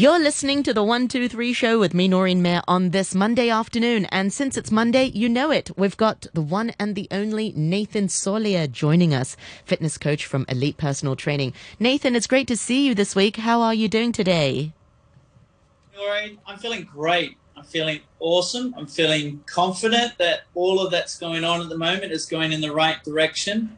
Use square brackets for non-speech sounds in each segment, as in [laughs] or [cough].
You're listening to the 123 show with me, Noreen Mayer, on this Monday afternoon. And since it's Monday, you know it. We've got the one and the only Nathan Solier joining us, fitness coach from Elite Personal Training. Nathan, it's great to see you this week. How are you doing today? Noreen, I'm feeling great. I'm feeling awesome. I'm feeling confident that all of that's going on at the moment is going in the right direction.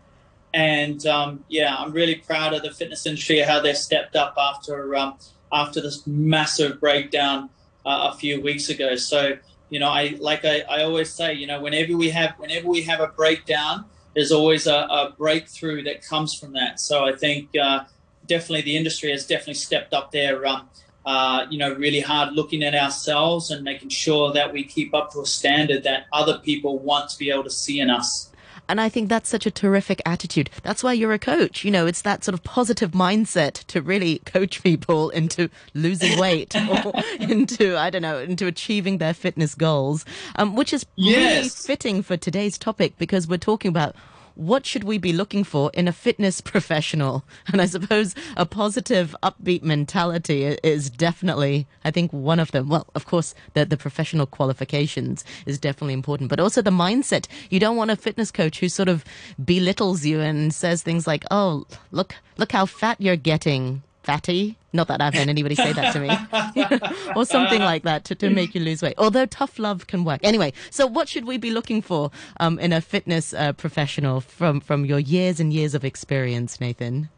And um, yeah, I'm really proud of the fitness industry, how they've stepped up after um, after this massive breakdown uh, a few weeks ago. So you know, I like I, I always say, you know, whenever we have whenever we have a breakdown, there's always a, a breakthrough that comes from that. So I think uh, definitely the industry has definitely stepped up there. Um, uh, you know, really hard looking at ourselves and making sure that we keep up to a standard that other people want to be able to see in us. And I think that's such a terrific attitude. That's why you're a coach. You know, it's that sort of positive mindset to really coach people into losing weight or [laughs] into, I don't know, into achieving their fitness goals, um, which is yes. really fitting for today's topic because we're talking about what should we be looking for in a fitness [laughs] professional? And I suppose a positive, upbeat mentality is definitely, I think, one of them. Well, of course, the, the professional qualifications is definitely important, but also the mindset. You don't want a fitness coach who sort of belittles you and says things like, oh, look, look how fat you're getting fatty. Not that I've heard anybody say that to me, [laughs] or something like that to, to make you lose weight. Although tough love can work. Anyway, so what should we be looking for um, in a fitness uh, professional from from your years and years of experience, Nathan?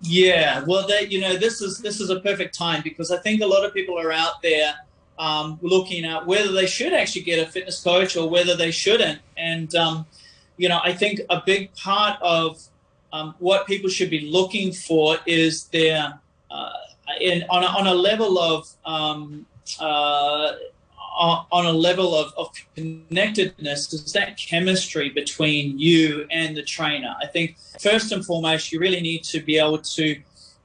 Yeah, well, that you know, this is this is a perfect time because I think a lot of people are out there um, looking at whether they should actually get a fitness coach or whether they shouldn't, and um, you know, I think a big part of um, what people should be looking for is their uh, in, on, a, on a level of um, uh, on a level of, of connectedness is that chemistry between you and the trainer. I think first and foremost you really need to be able to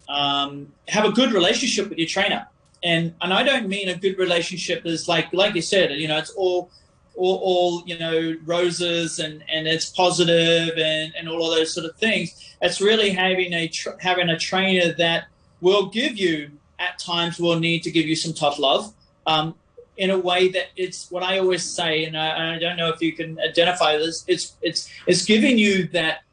um, have a good relationship with your trainer. And and i don't mean a good relationship is like like you said you know it's all all, all, you know roses and and it's positive and and all of those sort of things it's really having a having a trainer that will give you at times will need to give you some tough love um, in a way that it's what I always say, and I, I, don't know if you can identify this. It's it's it's giving you that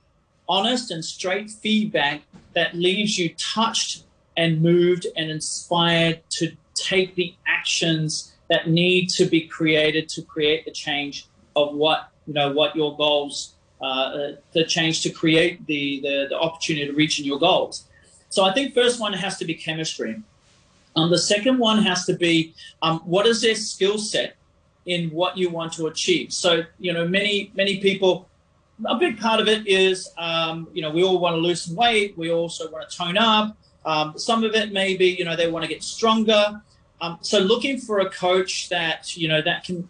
honest and straight feedback that leaves you touched and moved and inspired to take the actions that need to be created to create the change of what you know what your goals uh, the change to create the, the, the opportunity to reaching your goals. So i think first one has to be chemistry. Um, the second one has to be um, what is their skill set in what you want to achieve? So you know many many people a big part of it is um, you know we all want to lose some weight we also want to tone up. Um, some of it may be you know they want to get stronger um, so looking for a coach that you know that can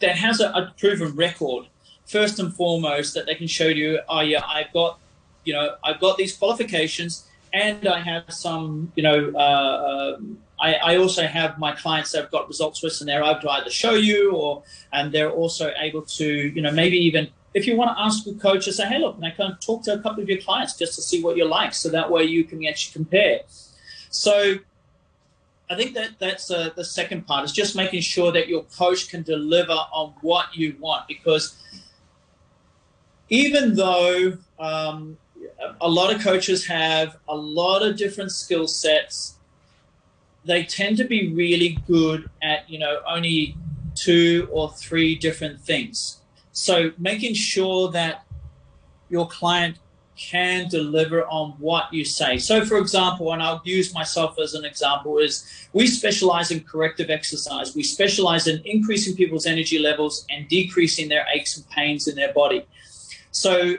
that has a, a, proven record first and foremost that they can show you, oh yeah, I've got you know I've got these qualifications and I have some you know uh, um, I, I, also have my clients that have got results with and they're able to either show you or and they're also able to you know maybe even if you want to ask a coach and say hey look and I can talk to a couple of your clients just to see what you're like so that way you can actually compare? So I think that that's uh, the second part is just making sure that your coach can deliver on what you want because even though um, a lot of coaches have a lot of different skill sets, they tend to be really good at you know only two or three different things. So making sure that your client can deliver on what you say. So, for example, and I'll use myself as an example, is we specialize in corrective exercise. We specialize in increasing people's energy levels and decreasing their aches and pains in their body. So,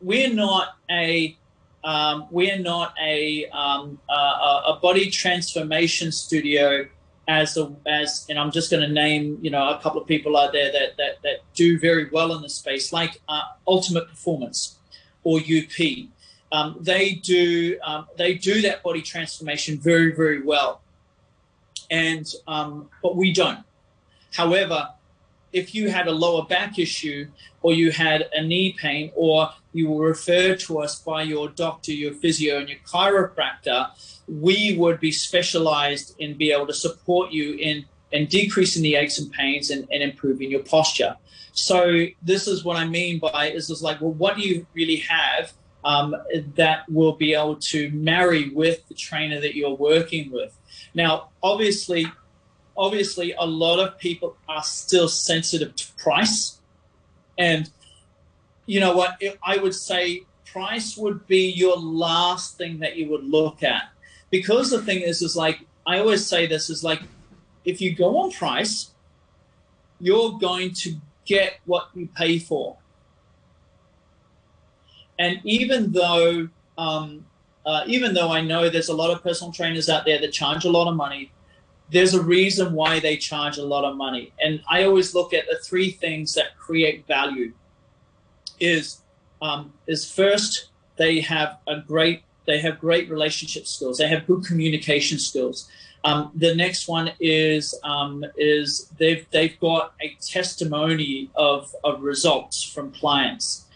we're not a um, we're not a, um, a, a body transformation studio as a, as and I'm just going to name you know a couple of people out there that that, that do very well in the space like uh, Ultimate Performance or UP. Um, they do um, they do that body transformation very very well, and um, but we don't. However, if you had a lower back issue or you had a knee pain or you were referred to us by your doctor, your physio, and your chiropractor, we would be specialized in be able to support you in, in decreasing the aches and pains and, and improving your posture. So this is what I mean by is this like, well, what do you really have um, that will be able to marry with the trainer that you're working with? Now, obviously, obviously, a lot of people are still sensitive to price, and you know what? I would say price would be your last thing that you would look at, because the thing is, is like I always say this is like, if you go on price, you're going to get what you pay for. And even though, um, uh, even though I know there's a lot of personal trainers out there that charge a lot of money, there's a reason why they charge a lot of money. And I always look at the three things that create value. Is um, is first they have a great they have great relationship skills. They have good communication skills. Um, the next one is um, is they've they've got a testimony of of results from clients,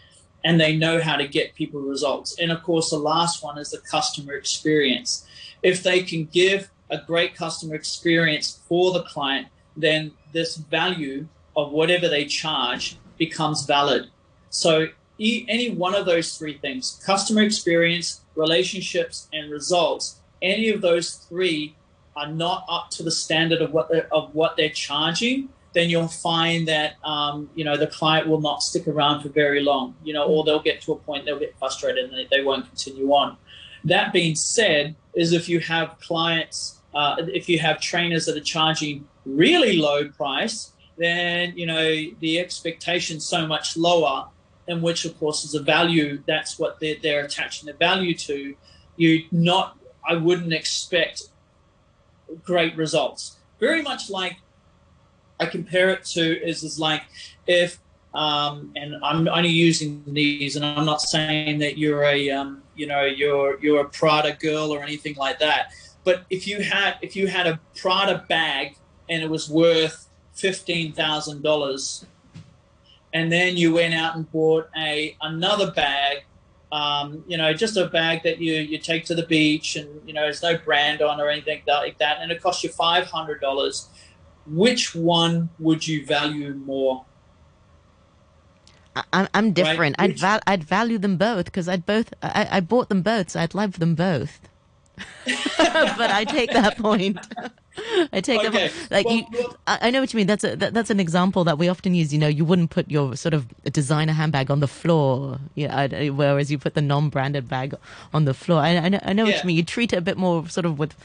and they know how to get people results. And of course, the last one is the customer experience. If they can give a great customer experience for the client, then this value of whatever they charge becomes valid. So any one of those three things customer experience relationships and results any of those three are not up to the standard of what they're, of what they're charging, then you'll find that um, you know the client will not stick around for very long. You know, or they'll get to a point they'll get frustrated and they, they won't continue on. That being said, is if you have clients, uh, if you have trainers that are charging really low price, then you know the expectation so much lower, and which of course is a value. That's what they're, they're attaching the value to. You not, I wouldn't expect great results. Very much like I compare it to is is like if um, and I'm only using these, and I'm not saying that you're a um, you know you're you're a Prada girl or anything like that. But if you had if you had a Prada bag and it was worth fifteen thousand dollars, and then you went out and bought a another bag um, you know, just a bag that you, you take to the beach and, you know, there's no brand on or anything like that. And it costs you $500. Which one would you value more? I, I'm different. Right? I'd, val- I'd value them both because I'd both, I, I bought them both. So I'd love them both. [laughs] but I take that point. [laughs] [laughs] I take okay. like well, you. Well, I know what you mean. That's a that, that's an example that we often use. You know, you wouldn't put your sort of designer handbag on the floor, yeah. Whereas you put the non-branded bag on the floor. I, I know, I know yeah. what you mean. You treat it a bit more sort of with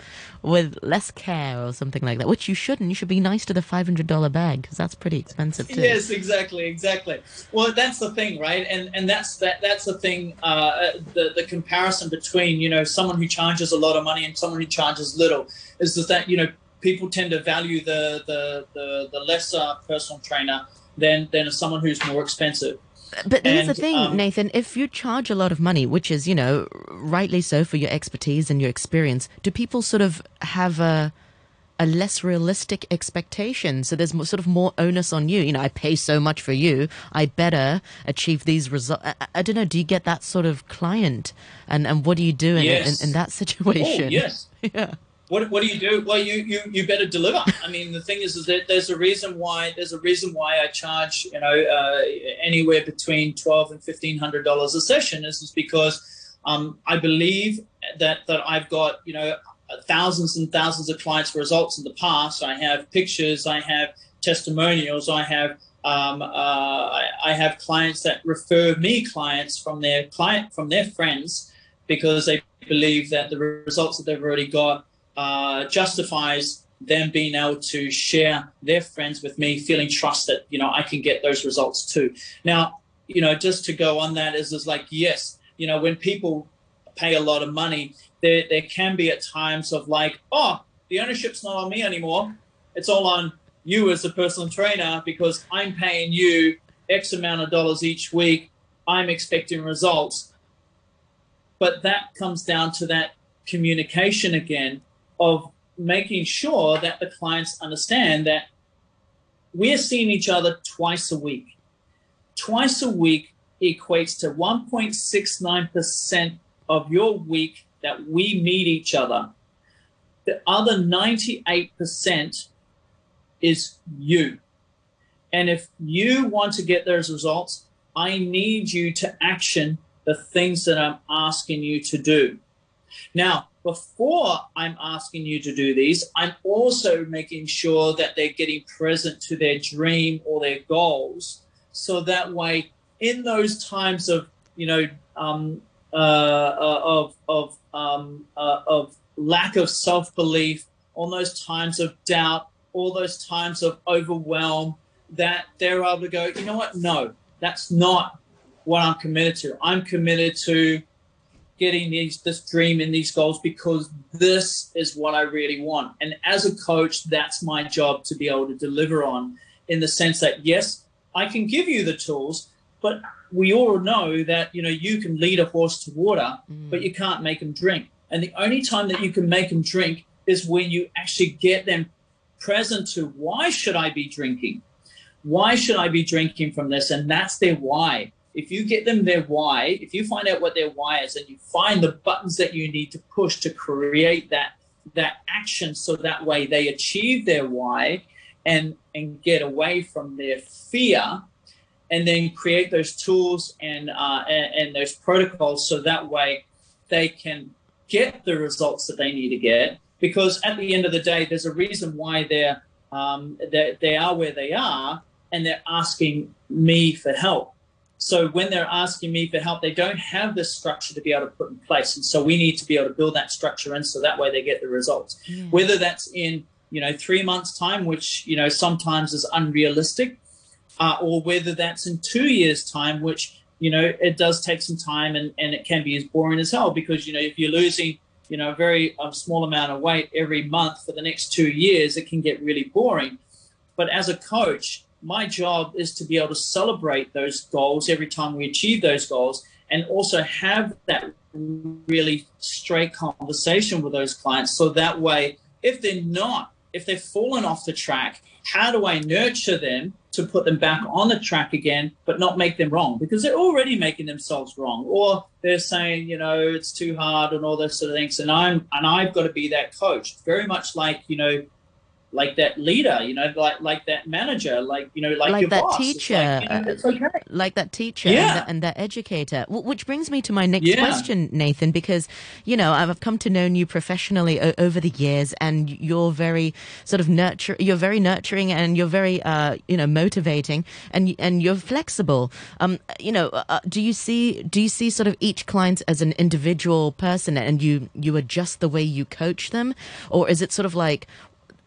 with less care or something like that, which you shouldn't. You should be nice to the five hundred dollar bag because that's pretty expensive too. Yes, exactly, exactly. Well, that's the thing, right? And and that's that that's the thing. Uh, the the comparison between you know someone who charges a lot of money and someone who charges little is that you know people tend to value the the the, the lesser personal trainer than than someone who's more expensive. But here's and, the thing, um, Nathan. If you charge a lot of money, which is, you know, rightly so for your expertise and your experience, do people sort of have a a less realistic expectation? So there's more, sort of more onus on you. You know, I pay so much for you, I better achieve these results. I, I, don't know. Do you get that sort of client? And and what do you do in yes. in, in, that [laughs] situation? Oh, yes. [laughs] yeah what, what do you do? Well, you, you, you better deliver. I mean, the thing is, is that there's a reason why there's a reason why I charge, you know, uh, anywhere between twelve and fifteen hundred dollars a session. Is, is because um, I believe that that I've got, you know, thousands and thousands of clients' results in the past. I have pictures, I have testimonials, I have um, uh, I, I have clients that refer me clients from their client from their friends because they believe that the results that they've already got uh, justifies them being able to share their friends with me, feeling trust that you know I can get those results too. Now, you know, just to go on that is is like yes, you know, when people pay a lot of money, there there can be at times of like, oh, the ownership's not on me anymore. It's all on you as a personal trainer because I'm paying you X amount of dollars each week. I'm expecting results. But that comes down to that communication again of making sure that the clients understand that we're seeing each other twice a week. Twice a week equates to 1.69% of your week that we meet each other. The other 98% is you. And if you want to get those results, I need you to action the things that I'm asking you to do. Now, before I'm asking you to do these, I'm also making sure that they're getting present to their dream or their goals. So that way, in those times of, you know, um, uh, uh, of, of, um, uh, of lack of self belief, all those times of doubt, all those times of overwhelm, that they're able to go, you know what? No, that's not what I'm committed to. I'm committed to getting these this dream and these goals because this is what I really want. And as a coach, that's my job to be able to deliver on in the sense that yes, I can give you the tools, but we all know that you know you can lead a horse to water, mm. but you can't make them drink. And the only time that you can make them drink is when you actually get them present to why should I be drinking? Why should I be drinking from this? And that's their why if you get them their why, if you find out what their why is and you find the buttons that you need to push to create that that action so that way they achieve their why and and get away from their fear and then create those tools and uh, and, and those protocols so that way they can get the results that they need to get. Because at the end of the day there's a reason why they're um, they, they are where they are and they're asking me for help so when they're asking me for help, they don't have the structure to be able to put in place. And so we need to be able to build that structure in so that way they get the results. Yeah. Whether that's in, you know, three months time, which, you know, sometimes is unrealistic, uh, or whether that's in two years time, which, you know, it does take some time and, and it can be as boring as hell because, you know, if you're losing, you know, a very um, small amount of weight every month for the next two years, it can get really boring. But as a coach, my job is to be able to celebrate those goals every time we achieve those goals and also have that really straight conversation with those clients. So that way if they're not if they've fallen off the track how do i nurture them to put them back on the track again but not make them wrong? Because they're already making themselves wrong or they're saying you know it's too hard and all those sort of things. And i'm and i've got to be that coach very much like you know like that leader, you know, like like that manager, like you know, like, like that boss. teacher, like, you know, it's okay. like that teacher, yeah. and, and that educator. Which brings me to my next yeah. question, Nathan, because you know I've come to know you professionally o- over the years, and you're very sort of nurture. You're very nurturing, and you're very uh, you know motivating, and and you're flexible. Um, you know, uh, do you see do you see sort of each client as an individual person, and you you adjust the way you coach them, or is it sort of like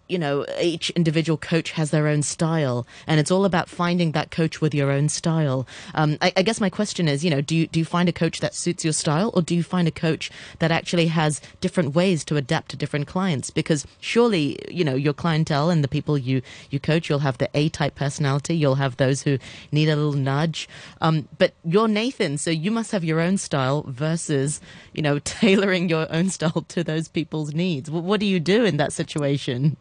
you know, each individual coach has their own style, and it's all about finding that coach with your own style. Um, I, I, guess my question is, you know, do you do you find a coach that suits your style, or do you find a coach that actually has different ways to adapt to different clients? Because surely, you know, your clientele and the people you you coach, you'll have the A type personality, you'll have those who need a little nudge. Um, but you're Nathan, so you must have your own style versus, you know, [laughs] tailoring your own style to those people's needs. What do you do in that situation?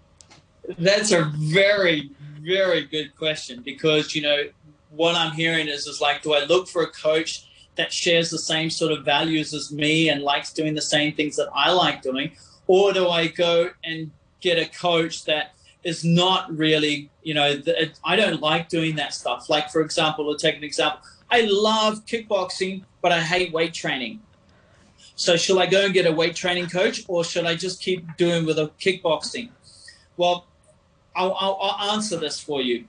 That's a very, very good question because, you know, what I'm hearing is, is like, do I look for a coach that shares the same sort of values as me and likes doing the same things that I like doing? Or do I go and get a coach that is not really, you know, the, I don't like doing that stuff. Like, for example, to take an example, I love kickboxing, but I hate weight training. So, should I go and get a weight training coach or should I just keep doing with a kickboxing? Well, I'll, I'll, I'll answer this for you.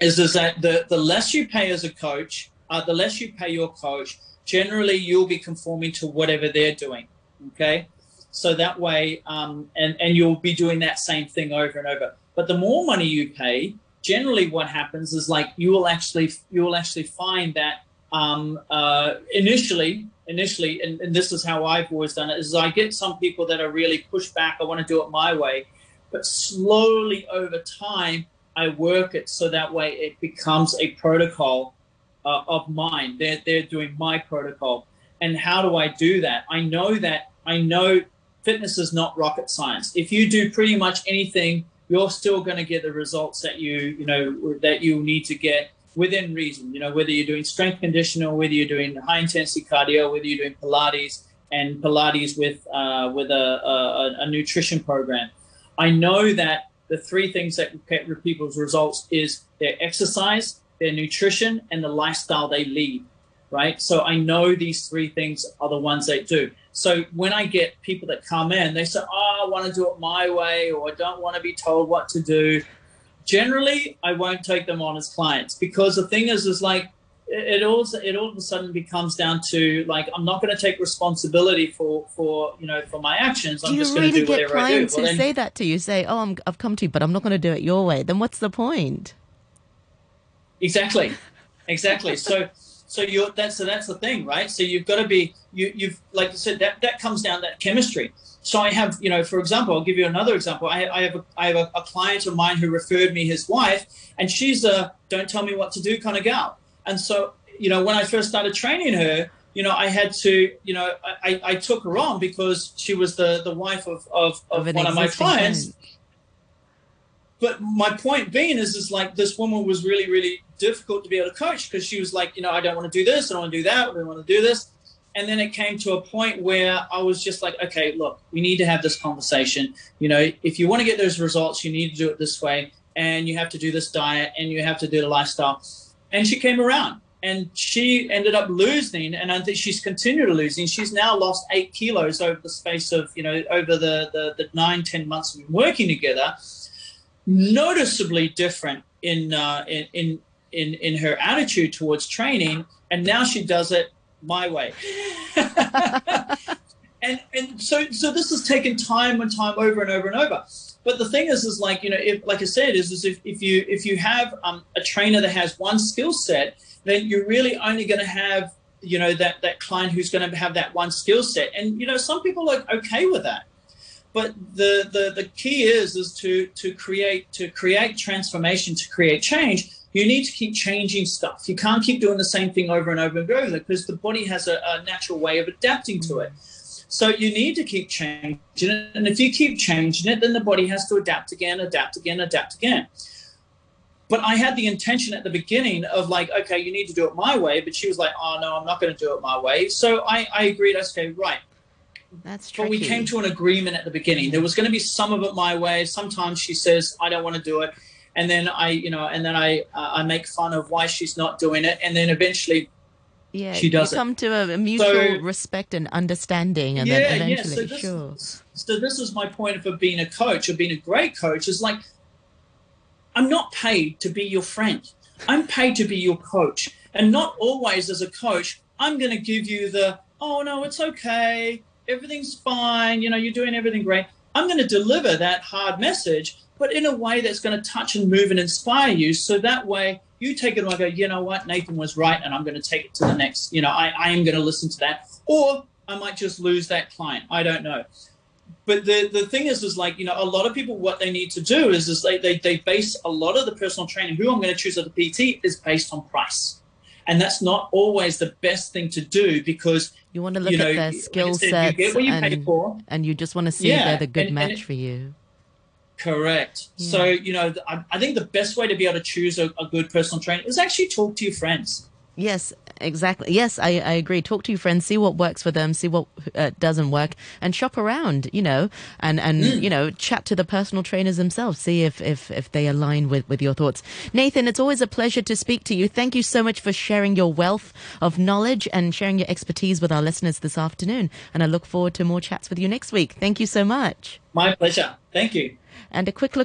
Is is that the the less you pay as a coach, uh, the less you pay your coach. Generally, you'll be conforming to whatever they're doing. Okay, so that way, um, and and you'll be doing that same thing over and over. But the more money you pay, generally, what happens is like you will actually you will actually find that um, uh, initially initially, and, and, this is how I've always done it, is I get some people that are really pushed back. I want to do it my way. But slowly over time, I work it so that way it becomes a protocol uh, of mine. They're, they're doing my protocol. And how do I do that? I know that I know fitness is not rocket science. If you do pretty much anything you're still going to get the results that you you know that you need to get within reason. You know, whether you're doing strength conditioning or whether you're doing high intensity cardio, whether you're doing Pilates and Pilates with uh, with a, a, a nutrition program. I know that the three things that get people's results is their exercise, their nutrition, and the lifestyle they lead. Right. So I know these three things are the ones they do. So when I get people that come in, they say, "Oh, I want to do it my way," or "I don't want to be told what to do." Generally, I won't take them on as clients because the thing is, is like it all it all of a sudden becomes down to like I'm not going to take responsibility for for you know for my actions. Do I'm just really going to do whatever I do. clients Well, who then- say that to you? Say, "Oh, I'm, I've come to you, but I'm not going to do it your way." Then what's the point? Exactly, [laughs] exactly. So, so you're that's so that's the thing, right? So you've got to be you you've like you said that that comes down to that chemistry. So I have you know, for example, I'll give you another example. I, I have a, I have a, a client of mine who referred me his wife, and she's a don't tell me what to do kind of gal. And so you know, when I first started training her, you know, I had to, you know, I, I took her on because she was the the wife of of, of an one of my clients. Client. but my point being is is like this woman was really really difficult to be able to coach because she was like you know i don't want to do this i don't want to do that i don't want to do this. And then it came to a point where i was just like okay look we need to have this conversation. You know if you want to get those results you need to do it this way and you have to do this diet and you have to do the lifestyle and she came around and she ended up losing and i think she's continued losing she's now lost eight kilos over the space of you know over the the, the nine ten months we've been working together noticeably different in uh, in, in in in her attitude towards training, and now she does it my way. [laughs] and and so so this has taken time and time over and over and over. But the thing is, is like you know, if like I said, is is if, if you if you have um, a trainer that has one skill set, then you're really only going to have you know that that client who's going to have that one skill set, and you know some people are okay with that. But the, the the key is is to to create to create transformation to create change you need to keep changing stuff. You can't keep doing the same thing over and over and over because the body has a, a natural way of adapting to it so you need to keep changing it and if you keep changing it then the body has to adapt again adapt again adapt again but I had the intention at the beginning of like, okay, you need to do it my way. But she was like, oh no, I'm not going to do it my way. So I, I agreed. I said, right, That's true. but we came to an agreement at the beginning. There was going to be some of it my way. Sometimes she says, "I don't want to do it," and then I, you know, and then I, uh, I make fun of why she's not doing it, and then eventually, yeah, she does you it. come to a, mutual So- respect and understanding, and yeah, then yeah. eventually, So this, sure. so this is my point for being a coach or being a great coach is like, I'm not paid to be your friend. I'm paid to be your coach, and not always as a coach. I'm going to give you the, oh no, it's okay, everything's fine. You know, you're doing everything great. I'm going to deliver that hard message, but in a way that's going to touch and move and inspire you. So that way you take it and I go, you know what, Nathan was right, and I'm going to take it to the next. You know, I, I am going to listen to that, or I might just lose that client. I don't know. But the, the thing is, is like, you know, a lot of people, what they need to do is, is they, they, they base a lot of the personal training, who I'm going to choose as a PT, is based on price. And that's not always the best thing to do because You want to look you know, at their like skill said, sets, you and, for. and you just want to see if they're the good and- and match it- for you. Correct. Yeah. So, you know, I, I think the best way to be able to choose a, a good personal trainer is actually talk to your friends. Yes, exactly. Yes, I, I agree. Talk to your friends, see what works for them, see what uh, doesn't work, and shop around. You know, and and Mm. you know, chat to the personal trainers themselves, see if if if they align with with your thoughts. Nathan, it's always a pleasure to speak to you. Thank you so much for sharing your wealth of knowledge and sharing your expertise with our listeners this afternoon. And I look forward to more chats with you next week. Thank you so much. My pleasure. Thank you. And a quick look.